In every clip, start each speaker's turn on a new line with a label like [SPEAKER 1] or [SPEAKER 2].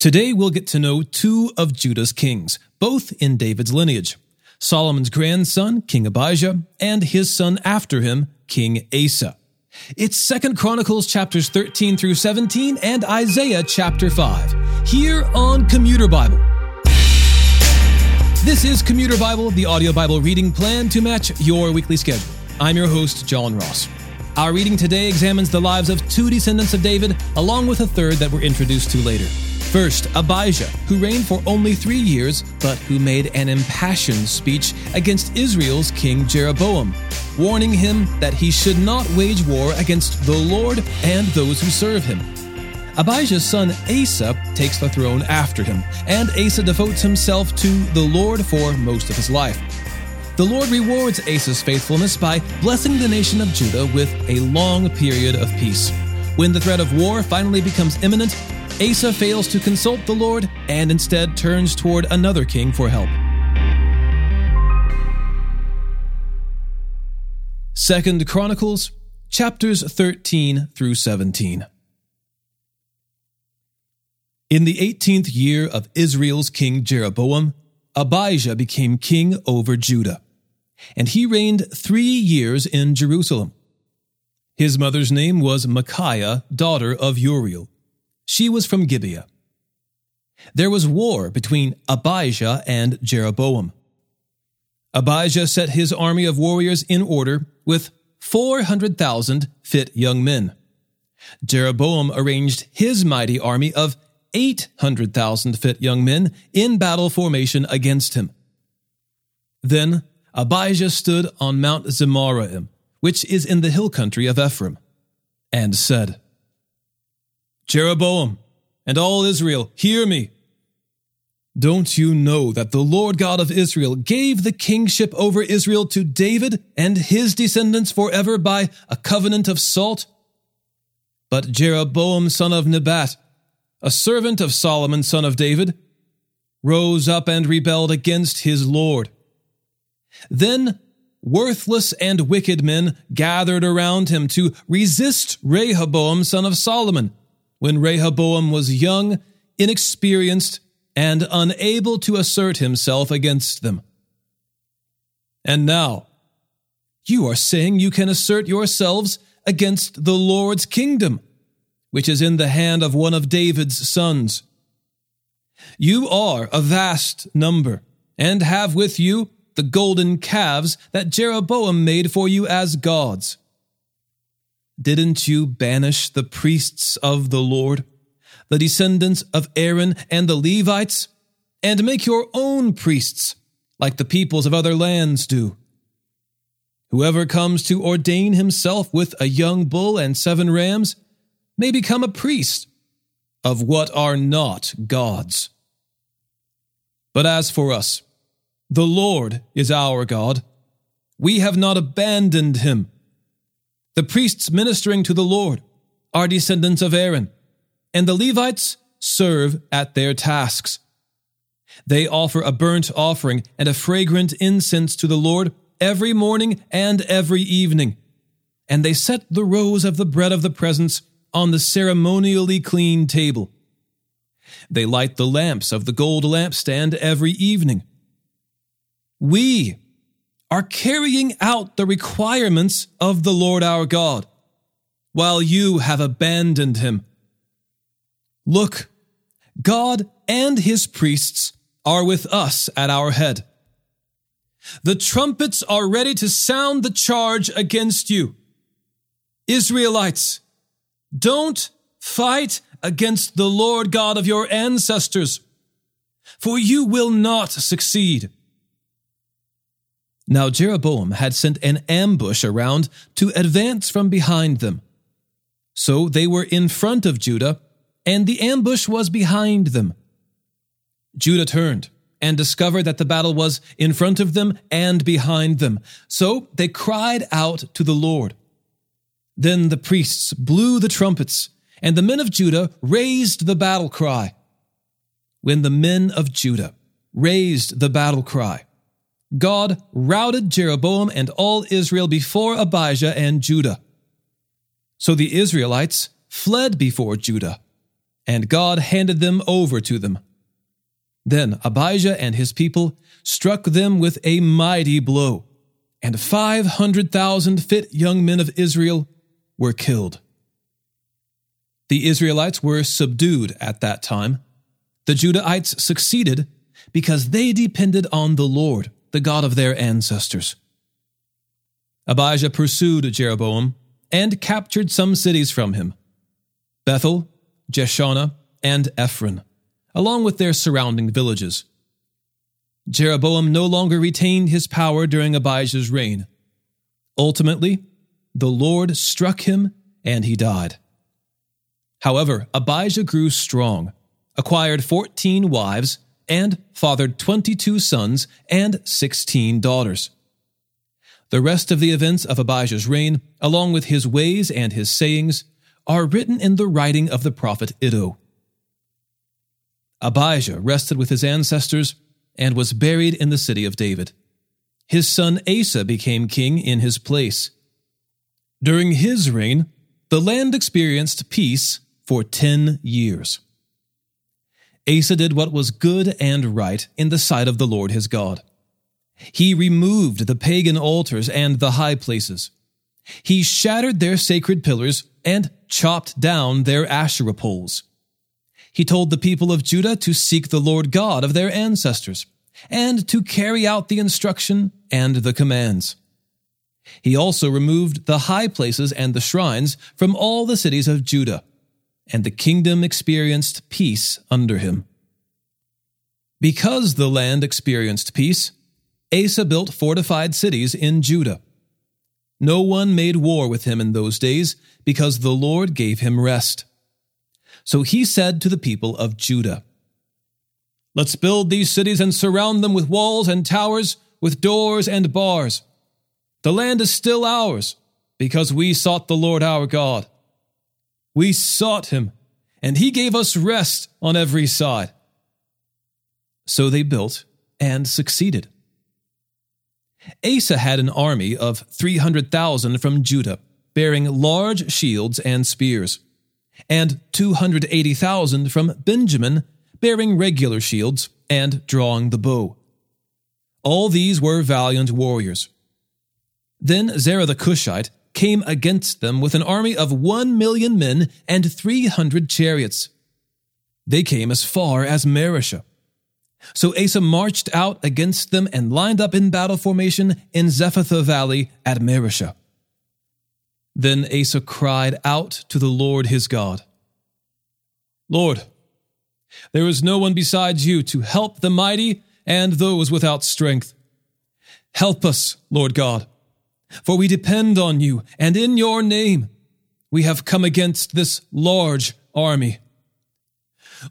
[SPEAKER 1] Today we'll get to know two of Judah's kings, both in David's lineage Solomon's grandson, King Abijah, and his son after him, King Asa. It's Second Chronicles chapters 13 through 17 and Isaiah chapter 5, here on Commuter Bible. This is Commuter Bible, the audio Bible reading plan to match your weekly schedule. I'm your host, John Ross. Our reading today examines the lives of two descendants of David, along with a third that we're introduced to later. First, Abijah, who reigned for only three years, but who made an impassioned speech against Israel's king Jeroboam, warning him that he should not wage war against the Lord and those who serve him. Abijah's son Asa takes the throne after him, and Asa devotes himself to the Lord for most of his life. The Lord rewards Asa's faithfulness by blessing the nation of Judah with a long period of peace. When the threat of war finally becomes imminent, Asa fails to consult the Lord and instead turns toward another king for help. Second Chronicles chapters 13 through 17. In the 18th year of Israel's king Jeroboam, Abijah became king over Judah, and he reigned three years in Jerusalem. His mother's name was Micaiah, daughter of Uriel. She was from Gibeah. There was war between Abijah and Jeroboam. Abijah set his army of warriors in order with 400,000 fit young men. Jeroboam arranged his mighty army of 800,000 fit young men in battle formation against him. Then Abijah stood on Mount Zemaraim, which is in the hill country of Ephraim, and said, Jeroboam and all Israel, hear me. Don't you know that the Lord God of Israel gave the kingship over Israel to David and his descendants forever by a covenant of salt? But Jeroboam son of Nebat, a servant of Solomon son of David, rose up and rebelled against his Lord. Then worthless and wicked men gathered around him to resist Rehoboam son of Solomon when Rehoboam was young, inexperienced, and unable to assert himself against them. And now, you are saying you can assert yourselves against the Lord's kingdom, which is in the hand of one of David's sons. You are a vast number, and have with you the golden calves that Jeroboam made for you as gods. Didn't you banish the priests of the Lord, the descendants of Aaron and the Levites, and make your own priests, like the peoples of other lands do? Whoever comes to ordain himself with a young bull and seven rams may become a priest of what are not gods. But as for us, the Lord is our God. We have not abandoned him the priests ministering to the Lord are descendants of Aaron, and the Levites serve at their tasks. They offer a burnt offering and a fragrant incense to the Lord every morning and every evening. And they set the rows of the bread of the presence on the ceremonially clean table. They light the lamps of the gold lampstand every evening. We are carrying out the requirements of the Lord our God, while you have abandoned him. Look, God and his priests are with us at our head. The trumpets are ready to sound the charge against you. Israelites, don't fight against the Lord God of your ancestors, for you will not succeed. Now Jeroboam had sent an ambush around to advance from behind them. So they were in front of Judah, and the ambush was behind them. Judah turned and discovered that the battle was in front of them and behind them. So they cried out to the Lord. Then the priests blew the trumpets, and the men of Judah raised the battle cry. When the men of Judah raised the battle cry, God routed Jeroboam and all Israel before Abijah and Judah. So the Israelites fled before Judah, and God handed them over to them. Then Abijah and his people struck them with a mighty blow, and 500,000 fit young men of Israel were killed. The Israelites were subdued at that time. The Judahites succeeded because they depended on the Lord, the God of their ancestors. Abijah pursued Jeroboam and captured some cities from him Bethel, Jeshanah, and Ephron, along with their surrounding villages. Jeroboam no longer retained his power during Abijah's reign. Ultimately, the Lord struck him and he died. However, Abijah grew strong, acquired 14 wives, and fathered 22 sons and 16 daughters. The rest of the events of Abijah's reign, along with his ways and his sayings, are written in the writing of the prophet Iddo. Abijah rested with his ancestors and was buried in the city of David. His son Asa became king in his place. During his reign, the land experienced peace for 10 years. Asa did what was good and right in the sight of the Lord his God. He removed the pagan altars and the high places. He shattered their sacred pillars and chopped down their Asherah poles. He told the people of Judah to seek the Lord God of their ancestors and to carry out the instruction and the commands. He also removed the high places and the shrines from all the cities of Judah, and the kingdom experienced peace under him. Because the land experienced peace, Asa built fortified cities in Judah. No one made war with him in those days because the Lord gave him rest. So he said to the people of Judah, Let's build these cities and surround them with walls and towers, with doors and bars. The land is still ours because we sought the Lord our God. We sought him, and he gave us rest on every side. So they built and succeeded. Asa had an army of 300,000 from Judah, bearing large shields and spears, and 280,000 from Benjamin, bearing regular shields and drawing the bow. All these were valiant warriors. Then Zerah the Cushite came against them with an army of one million men and 300 chariots. They came as far as Mareshah. So Asa marched out against them and lined up in battle formation in Zephathah Valley at Mareshah. Then Asa cried out to the Lord his God Lord, there is no one besides you to help the mighty and those without strength. Help us, Lord God, for we depend on you, and in your name we have come against this large army.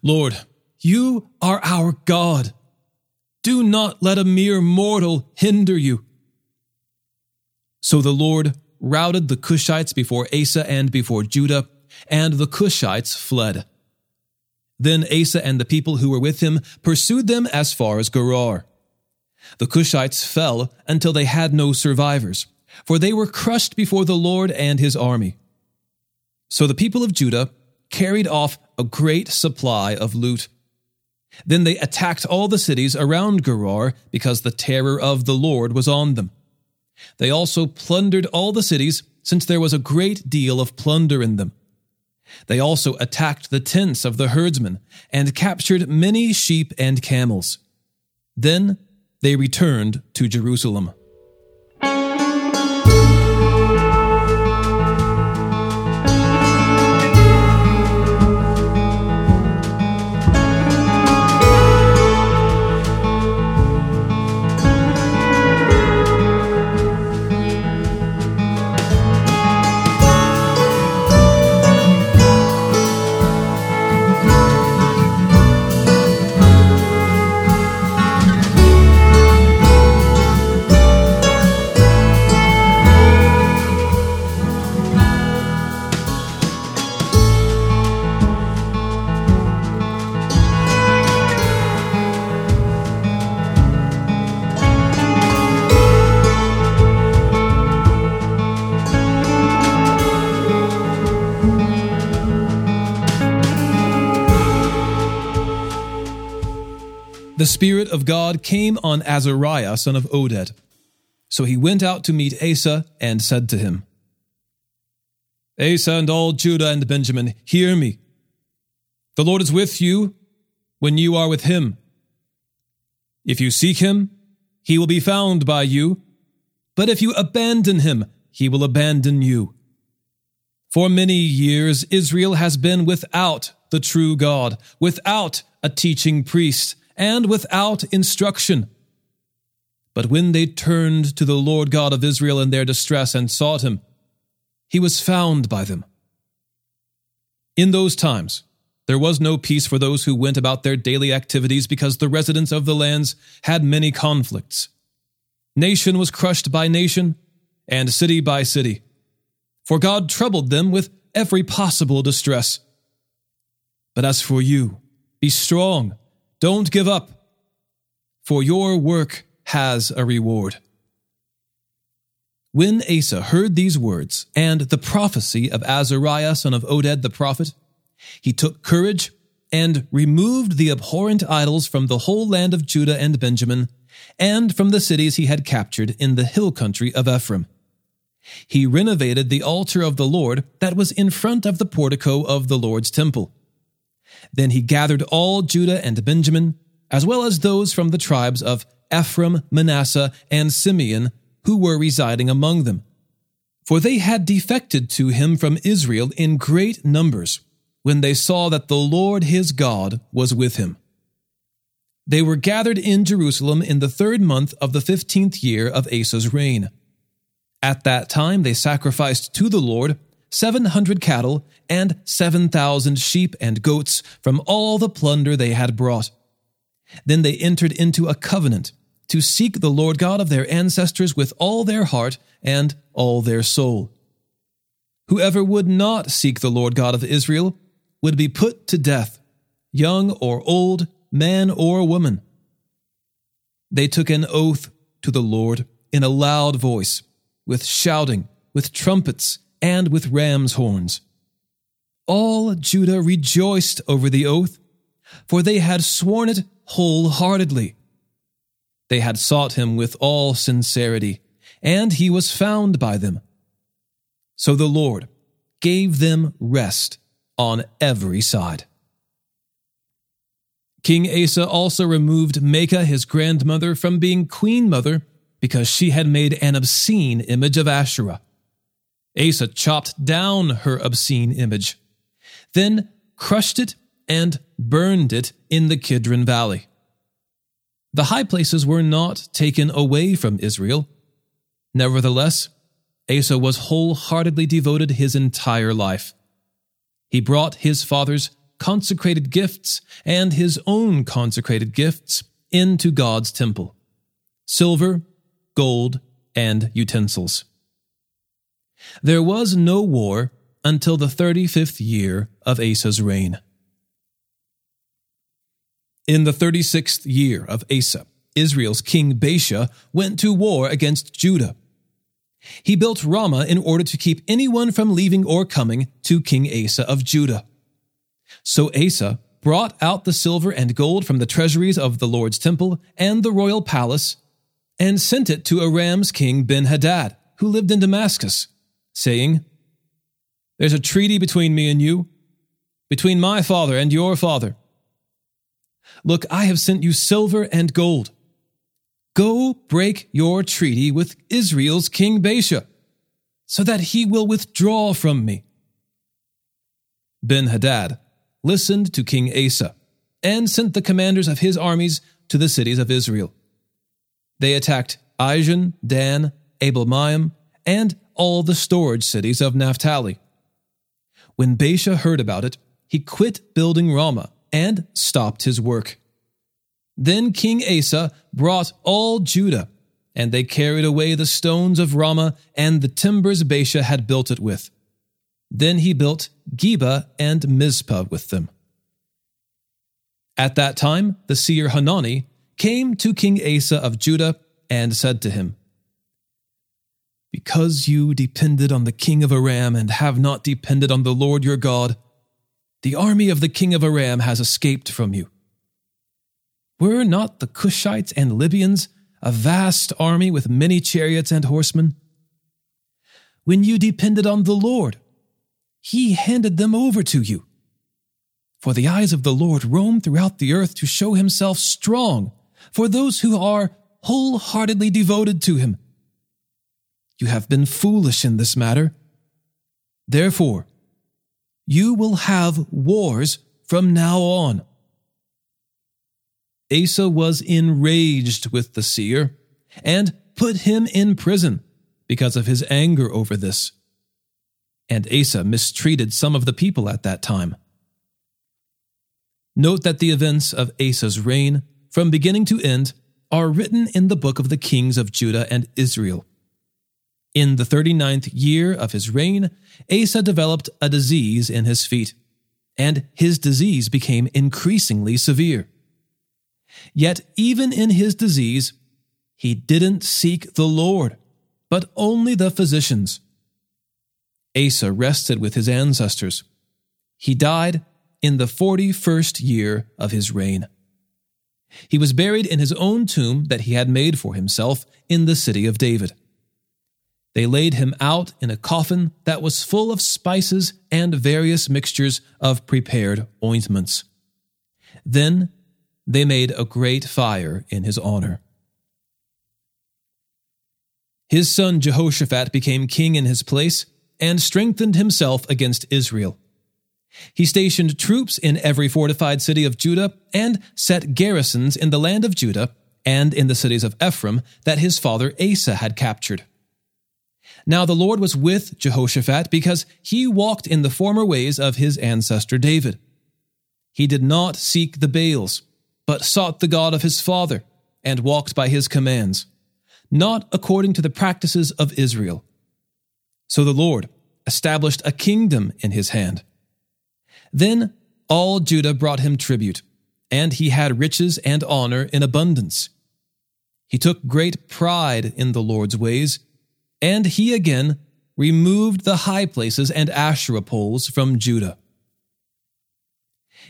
[SPEAKER 1] Lord, you are our God. Do not let a mere mortal hinder you. So the Lord routed the Cushites before Asa and before Judah, and the Cushites fled. Then Asa and the people who were with him pursued them as far as Gerar. The Cushites fell until they had no survivors, for they were crushed before the Lord and his army. So the people of Judah carried off a great supply of loot then they attacked all the cities around Gerar because the terror of the Lord was on them. They also plundered all the cities, since there was a great deal of plunder in them. They also attacked the tents of the herdsmen and captured many sheep and camels. Then they returned to Jerusalem. Spirit of God came on Azariah, son of Oded. So he went out to meet Asa and said to him, Asa and all Judah and Benjamin, hear me. The Lord is with you when you are with him. If you seek him, he will be found by you. But if you abandon him, he will abandon you. For many years, Israel has been without the true God, without a teaching priest, and without instruction. But when they turned to the Lord God of Israel in their distress and sought him, he was found by them. In those times, there was no peace for those who went about their daily activities because the residents of the lands had many conflicts. Nation was crushed by nation, and city by city. For God troubled them with every possible distress. But as for you, be strong, don't give up, for your work has a reward. When Asa heard these words and the prophecy of Azariah son of Oded the prophet, he took courage and removed the abhorrent idols from the whole land of Judah and Benjamin, and from the cities he had captured in the hill country of Ephraim. He renovated the altar of the Lord that was in front of the portico of the Lord's temple. Then he gathered all Judah and Benjamin, as well as those from the tribes of Ephraim, Manasseh, and Simeon, who were residing among them. For they had defected to him from Israel in great numbers, when they saw that the Lord his God was with him. They were gathered in Jerusalem in the third month of the fifteenth year of Asa's reign. At that time they sacrificed to the Lord seven hundred cattle and seven thousand sheep and goats from all the plunder they had brought. Then they entered into a covenant to seek the Lord God of their ancestors with all their heart and all their soul. Whoever would not seek the Lord God of Israel would be put to death, young or old, man or woman. They took an oath to the Lord in a loud voice with shouting, with trumpets, and with ram's horns. All Judah rejoiced over the oath, for they had sworn it wholeheartedly. They had sought him with all sincerity, and he was found by them. So the Lord gave them rest on every side. King Asa also removed Maacah, his grandmother, from being queen mother because she had made an obscene image of Asherah. Asa chopped down her obscene image, then crushed it and burned it in the Kidron Valley. The high places were not taken away from Israel. Nevertheless, Asa was wholeheartedly devoted his entire life. He brought his father's consecrated gifts and his own consecrated gifts into God's temple silver, gold, and utensils. There was no war until the 35th year of Asa's reign. In the 36th year of Asa, Israel's king Baasha went to war against Judah. He built Ramah in order to keep anyone from leaving or coming to King Asa of Judah. So Asa brought out the silver and gold from the treasuries of the Lord's temple and the royal palace and sent it to Aram's king Ben Hadad, who lived in Damascus, saying, There's a treaty between me and you, between my father and your father. Look, I have sent you silver and gold. Go break your treaty with Israel's king Baasha, so that he will withdraw from me. Ben Hadad listened to King Asa and sent the commanders of his armies to the cities of Israel. They attacked Ijon, Dan, Abel Maim, and all the storage cities of Naphtali. When Baasha heard about it, he quit building Ramah and stopped his work. Then King Asa brought all Judah, and they carried away the stones of Ramah and the timbers Baasha had built it with. Then he built Geba and Mizpah with them. At that time, the seer Hanani came to King Asa of Judah and said to him, Because you depended on the king of Aram and have not depended on the Lord your God, the army of the king of Aram has escaped from you. Were not the Cushites and Libyans a vast army with many chariots and horsemen? When you depended on the Lord, he handed them over to you. For the eyes of the Lord roam throughout the earth to show himself strong for those who are wholeheartedly devoted to him. You have been foolish in this matter. Therefore, you will have wars from now on. Asa was enraged with the seer and put him in prison because of his anger over this. And Asa mistreated some of the people at that time. Note that the events of Asa's reign, from beginning to end, are written in the book of the kings of Judah and Israel. In the 39th year of his reign, Asa developed a disease in his feet, and his disease became increasingly severe. Yet, even in his disease, he didn't seek the Lord, but only the physicians. Asa rested with his ancestors. He died in the 41st year of his reign. He was buried in his own tomb that he had made for himself in the city of David. They laid him out in a coffin that was full of spices and various mixtures of prepared ointments. Then they made a great fire in his honor. His son Jehoshaphat became king in his place and strengthened himself against Israel. He stationed troops in every fortified city of Judah and set garrisons in the land of Judah and in the cities of Ephraim that his father Asa had captured. Now the Lord was with Jehoshaphat because he walked in the former ways of his ancestor David. He did not seek the Baals, but sought the God of his father and walked by his commands, not according to the practices of Israel. So the Lord established a kingdom in his hand. Then all Judah brought him tribute, and he had riches and honor in abundance. He took great pride in the Lord's ways and he again removed the high places and Asherah poles from Judah.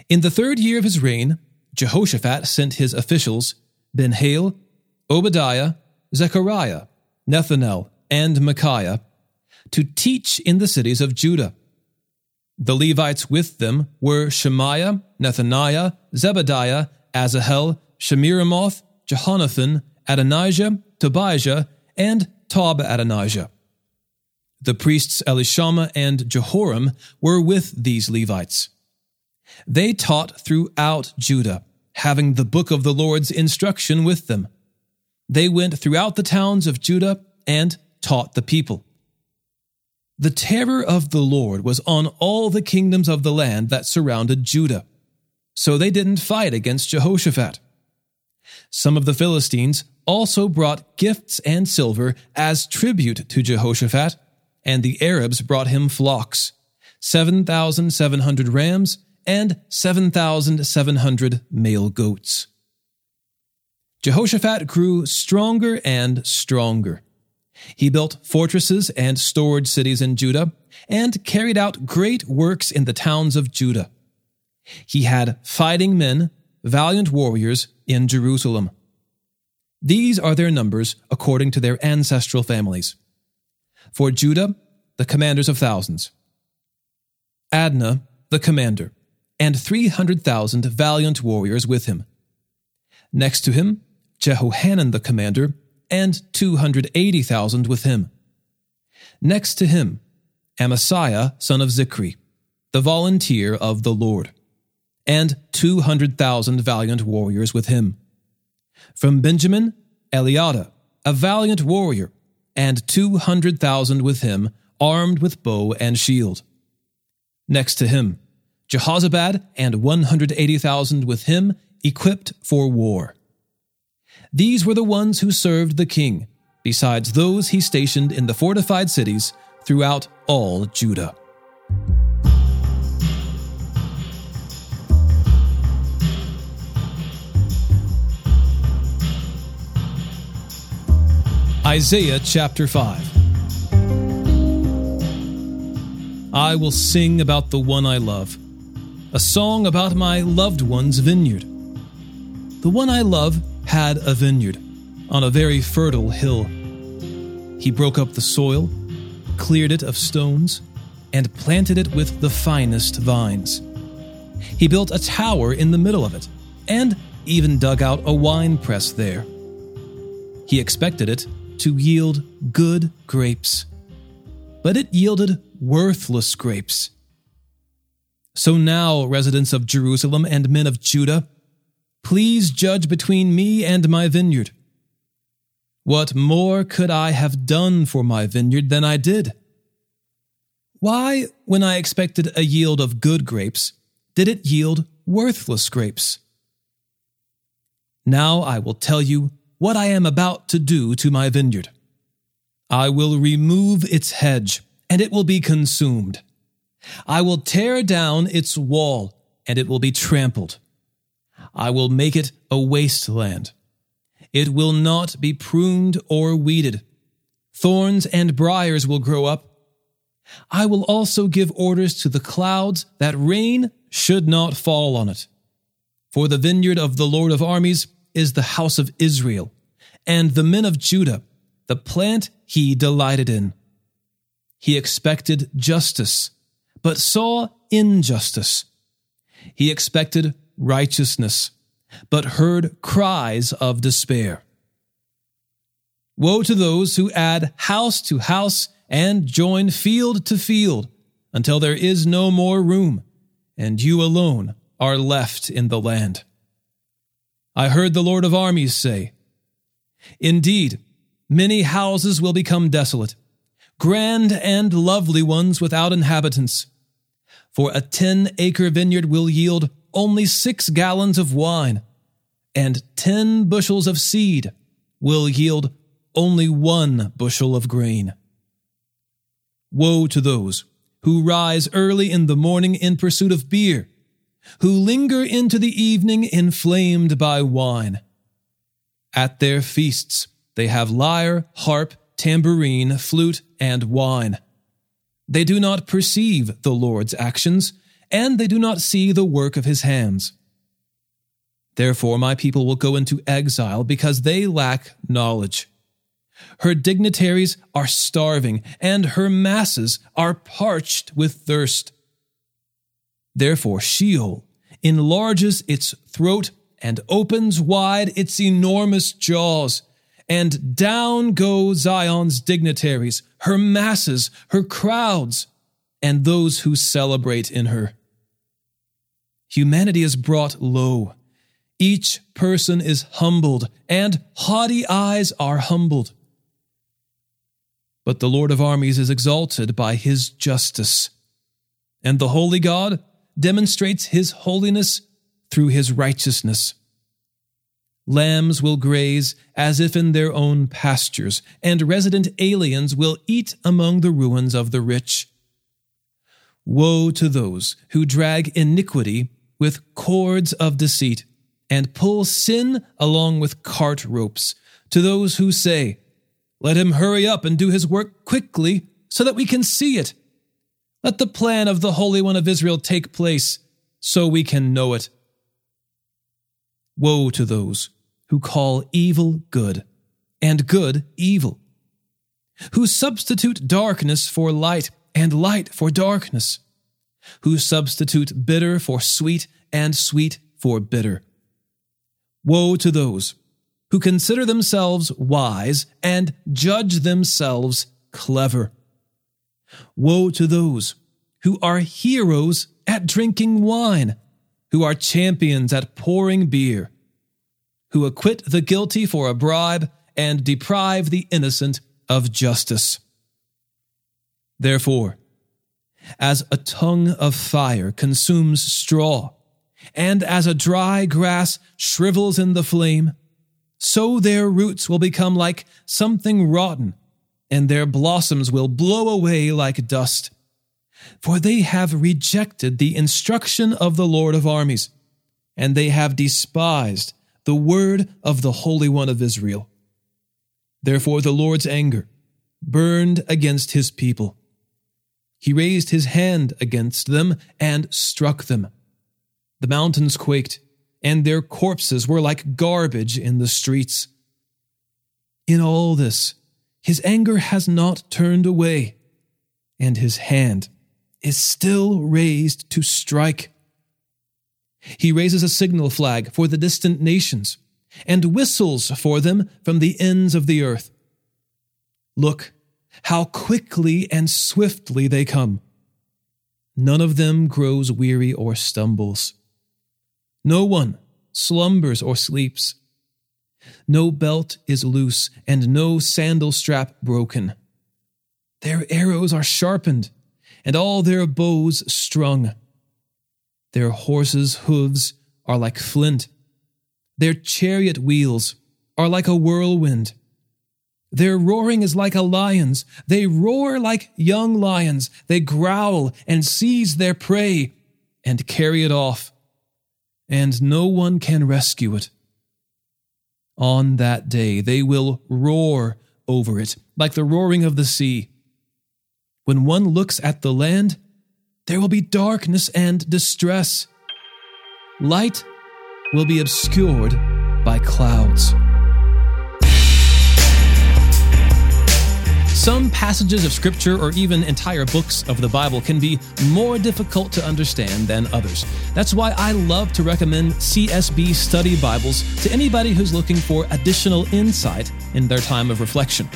[SPEAKER 1] In the third year of his reign, Jehoshaphat sent his officials, Ben-Hail, Obadiah, Zechariah, Nethanel, and Micaiah, to teach in the cities of Judah. The Levites with them were Shemaiah, Nethaniah, Zebadiah, Asahel, Shemiramoth, Jehonathan, Adonijah, Tobijah, and Tob Adonijah. The priests Elishama and Jehoram were with these Levites. They taught throughout Judah, having the book of the Lord's instruction with them. They went throughout the towns of Judah and taught the people. The terror of the Lord was on all the kingdoms of the land that surrounded Judah, so they didn't fight against Jehoshaphat. Some of the Philistines also brought gifts and silver as tribute to Jehoshaphat, and the Arabs brought him flocks, 7,700 rams and 7,700 male goats. Jehoshaphat grew stronger and stronger. He built fortresses and stored cities in Judah and carried out great works in the towns of Judah. He had fighting men, valiant warriors in Jerusalem. These are their numbers according to their ancestral families. For Judah, the commanders of thousands. Adnah, the commander, and 300,000 valiant warriors with him. Next to him, Jehohanan the commander, and 280,000 with him. Next to him, Amasiah son of Zichri, the volunteer of the Lord, and 200,000 valiant warriors with him. From Benjamin, Eliada, a valiant warrior, and 200,000 with him, armed with bow and shield. Next to him, Jehozabad and 180,000 with him, equipped for war. These were the ones who served the king, besides those he stationed in the fortified cities throughout all Judah. Isaiah chapter 5 I will sing about the one I love, a song about my loved one's vineyard. The one I love had a vineyard on a very fertile hill. He broke up the soil, cleared it of stones, and planted it with the finest vines. He built a tower in the middle of it, and even dug out a wine press there. He expected it to yield good grapes, but it yielded worthless grapes. So now, residents of Jerusalem and men of Judah, Please judge between me and my vineyard. What more could I have done for my vineyard than I did? Why, when I expected a yield of good grapes, did it yield worthless grapes? Now I will tell you what I am about to do to my vineyard. I will remove its hedge, and it will be consumed. I will tear down its wall, and it will be trampled. I will make it a wasteland. It will not be pruned or weeded. Thorns and briers will grow up. I will also give orders to the clouds that rain should not fall on it. For the vineyard of the Lord of armies is the house of Israel, and the men of Judah, the plant he delighted in. He expected justice, but saw injustice. He expected righteousness, but heard cries of despair. Woe to those who add house to house and join field to field until there is no more room, and you alone are left in the land. I heard the Lord of armies say, Indeed, many houses will become desolate, grand and lovely ones without inhabitants. For a ten acre vineyard will yield only six gallons of wine, and ten bushels of seed will yield only one bushel of grain. Woe to those who rise early in the morning in pursuit of beer, who linger into the evening inflamed by wine. At their feasts they have lyre, harp, tambourine, flute, and wine. They do not perceive the Lord's actions and they do not see the work of his hands. Therefore, my people will go into exile because they lack knowledge. Her dignitaries are starving, and her masses are parched with thirst. Therefore, Sheol enlarges its throat and opens wide its enormous jaws, and down go Zion's dignitaries, her masses, her crowds, and those who celebrate in her. Humanity is brought low. Each person is humbled, and haughty eyes are humbled. But the Lord of armies is exalted by his justice, and the holy God demonstrates his holiness through his righteousness. Lambs will graze as if in their own pastures, and resident aliens will eat among the ruins of the rich. Woe to those who drag iniquity with cords of deceit, and pull sin along with cart ropes, to those who say, Let him hurry up and do his work quickly, so that we can see it. Let the plan of the Holy One of Israel take place, so we can know it. Woe to those who call evil good, and good evil, who substitute darkness for light, and light for darkness who substitute bitter for sweet and sweet for bitter. Woe to those who consider themselves wise and judge themselves clever. Woe to those who are heroes at drinking wine, who are champions at pouring beer, who acquit the guilty for a bribe and deprive the innocent of justice. Therefore, as a tongue of fire consumes straw, and as a dry grass shrivels in the flame, so their roots will become like something rotten, and their blossoms will blow away like dust. For they have rejected the instruction of the Lord of armies, and they have despised the word of the Holy One of Israel. Therefore the Lord's anger burned against his people he raised his hand against them and struck them. The mountains quaked, and their corpses were like garbage in the streets. In all this, his anger has not turned away, and his hand is still raised to strike. He raises a signal flag for the distant nations and whistles for them from the ends of the earth. Look how quickly and swiftly they come. None of them grows weary or stumbles. No one slumbers or sleeps. No belt is loose and no sandal strap broken. Their arrows are sharpened and all their bows strung. Their horses' hooves are like flint. Their chariot wheels are like a whirlwind. Their roaring is like a lion's. They roar like young lions. They growl and seize their prey and carry it off. And no one can rescue it. On that day, they will roar over it like the roaring of the sea. When one looks at the land, there will be darkness and distress. Light will be obscured by clouds. Some passages of Scripture or even entire books of the Bible can be more difficult to understand than others. That's why I love to recommend CSB study Bibles to anybody who's looking for additional insight in their time of reflection.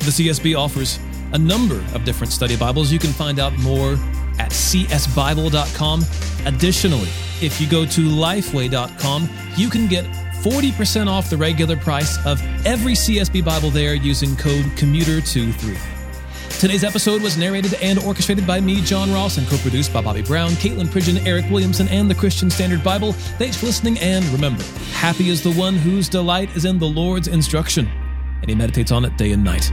[SPEAKER 1] The CSB offers a number of different study Bibles. You can find out more at csbible.com. Additionally, if you go to lifeway.com, you can get 40% off the regular price of every CSB Bible there using code COMMUTER23. Today's episode was narrated and orchestrated by me, John Ross, and co produced by Bobby Brown, Katelyn Pridgen, Eric Williamson, and the Christian Standard Bible. Thanks for listening, and remember, happy is the one whose delight is in the Lord's instruction, and he meditates on it day and night.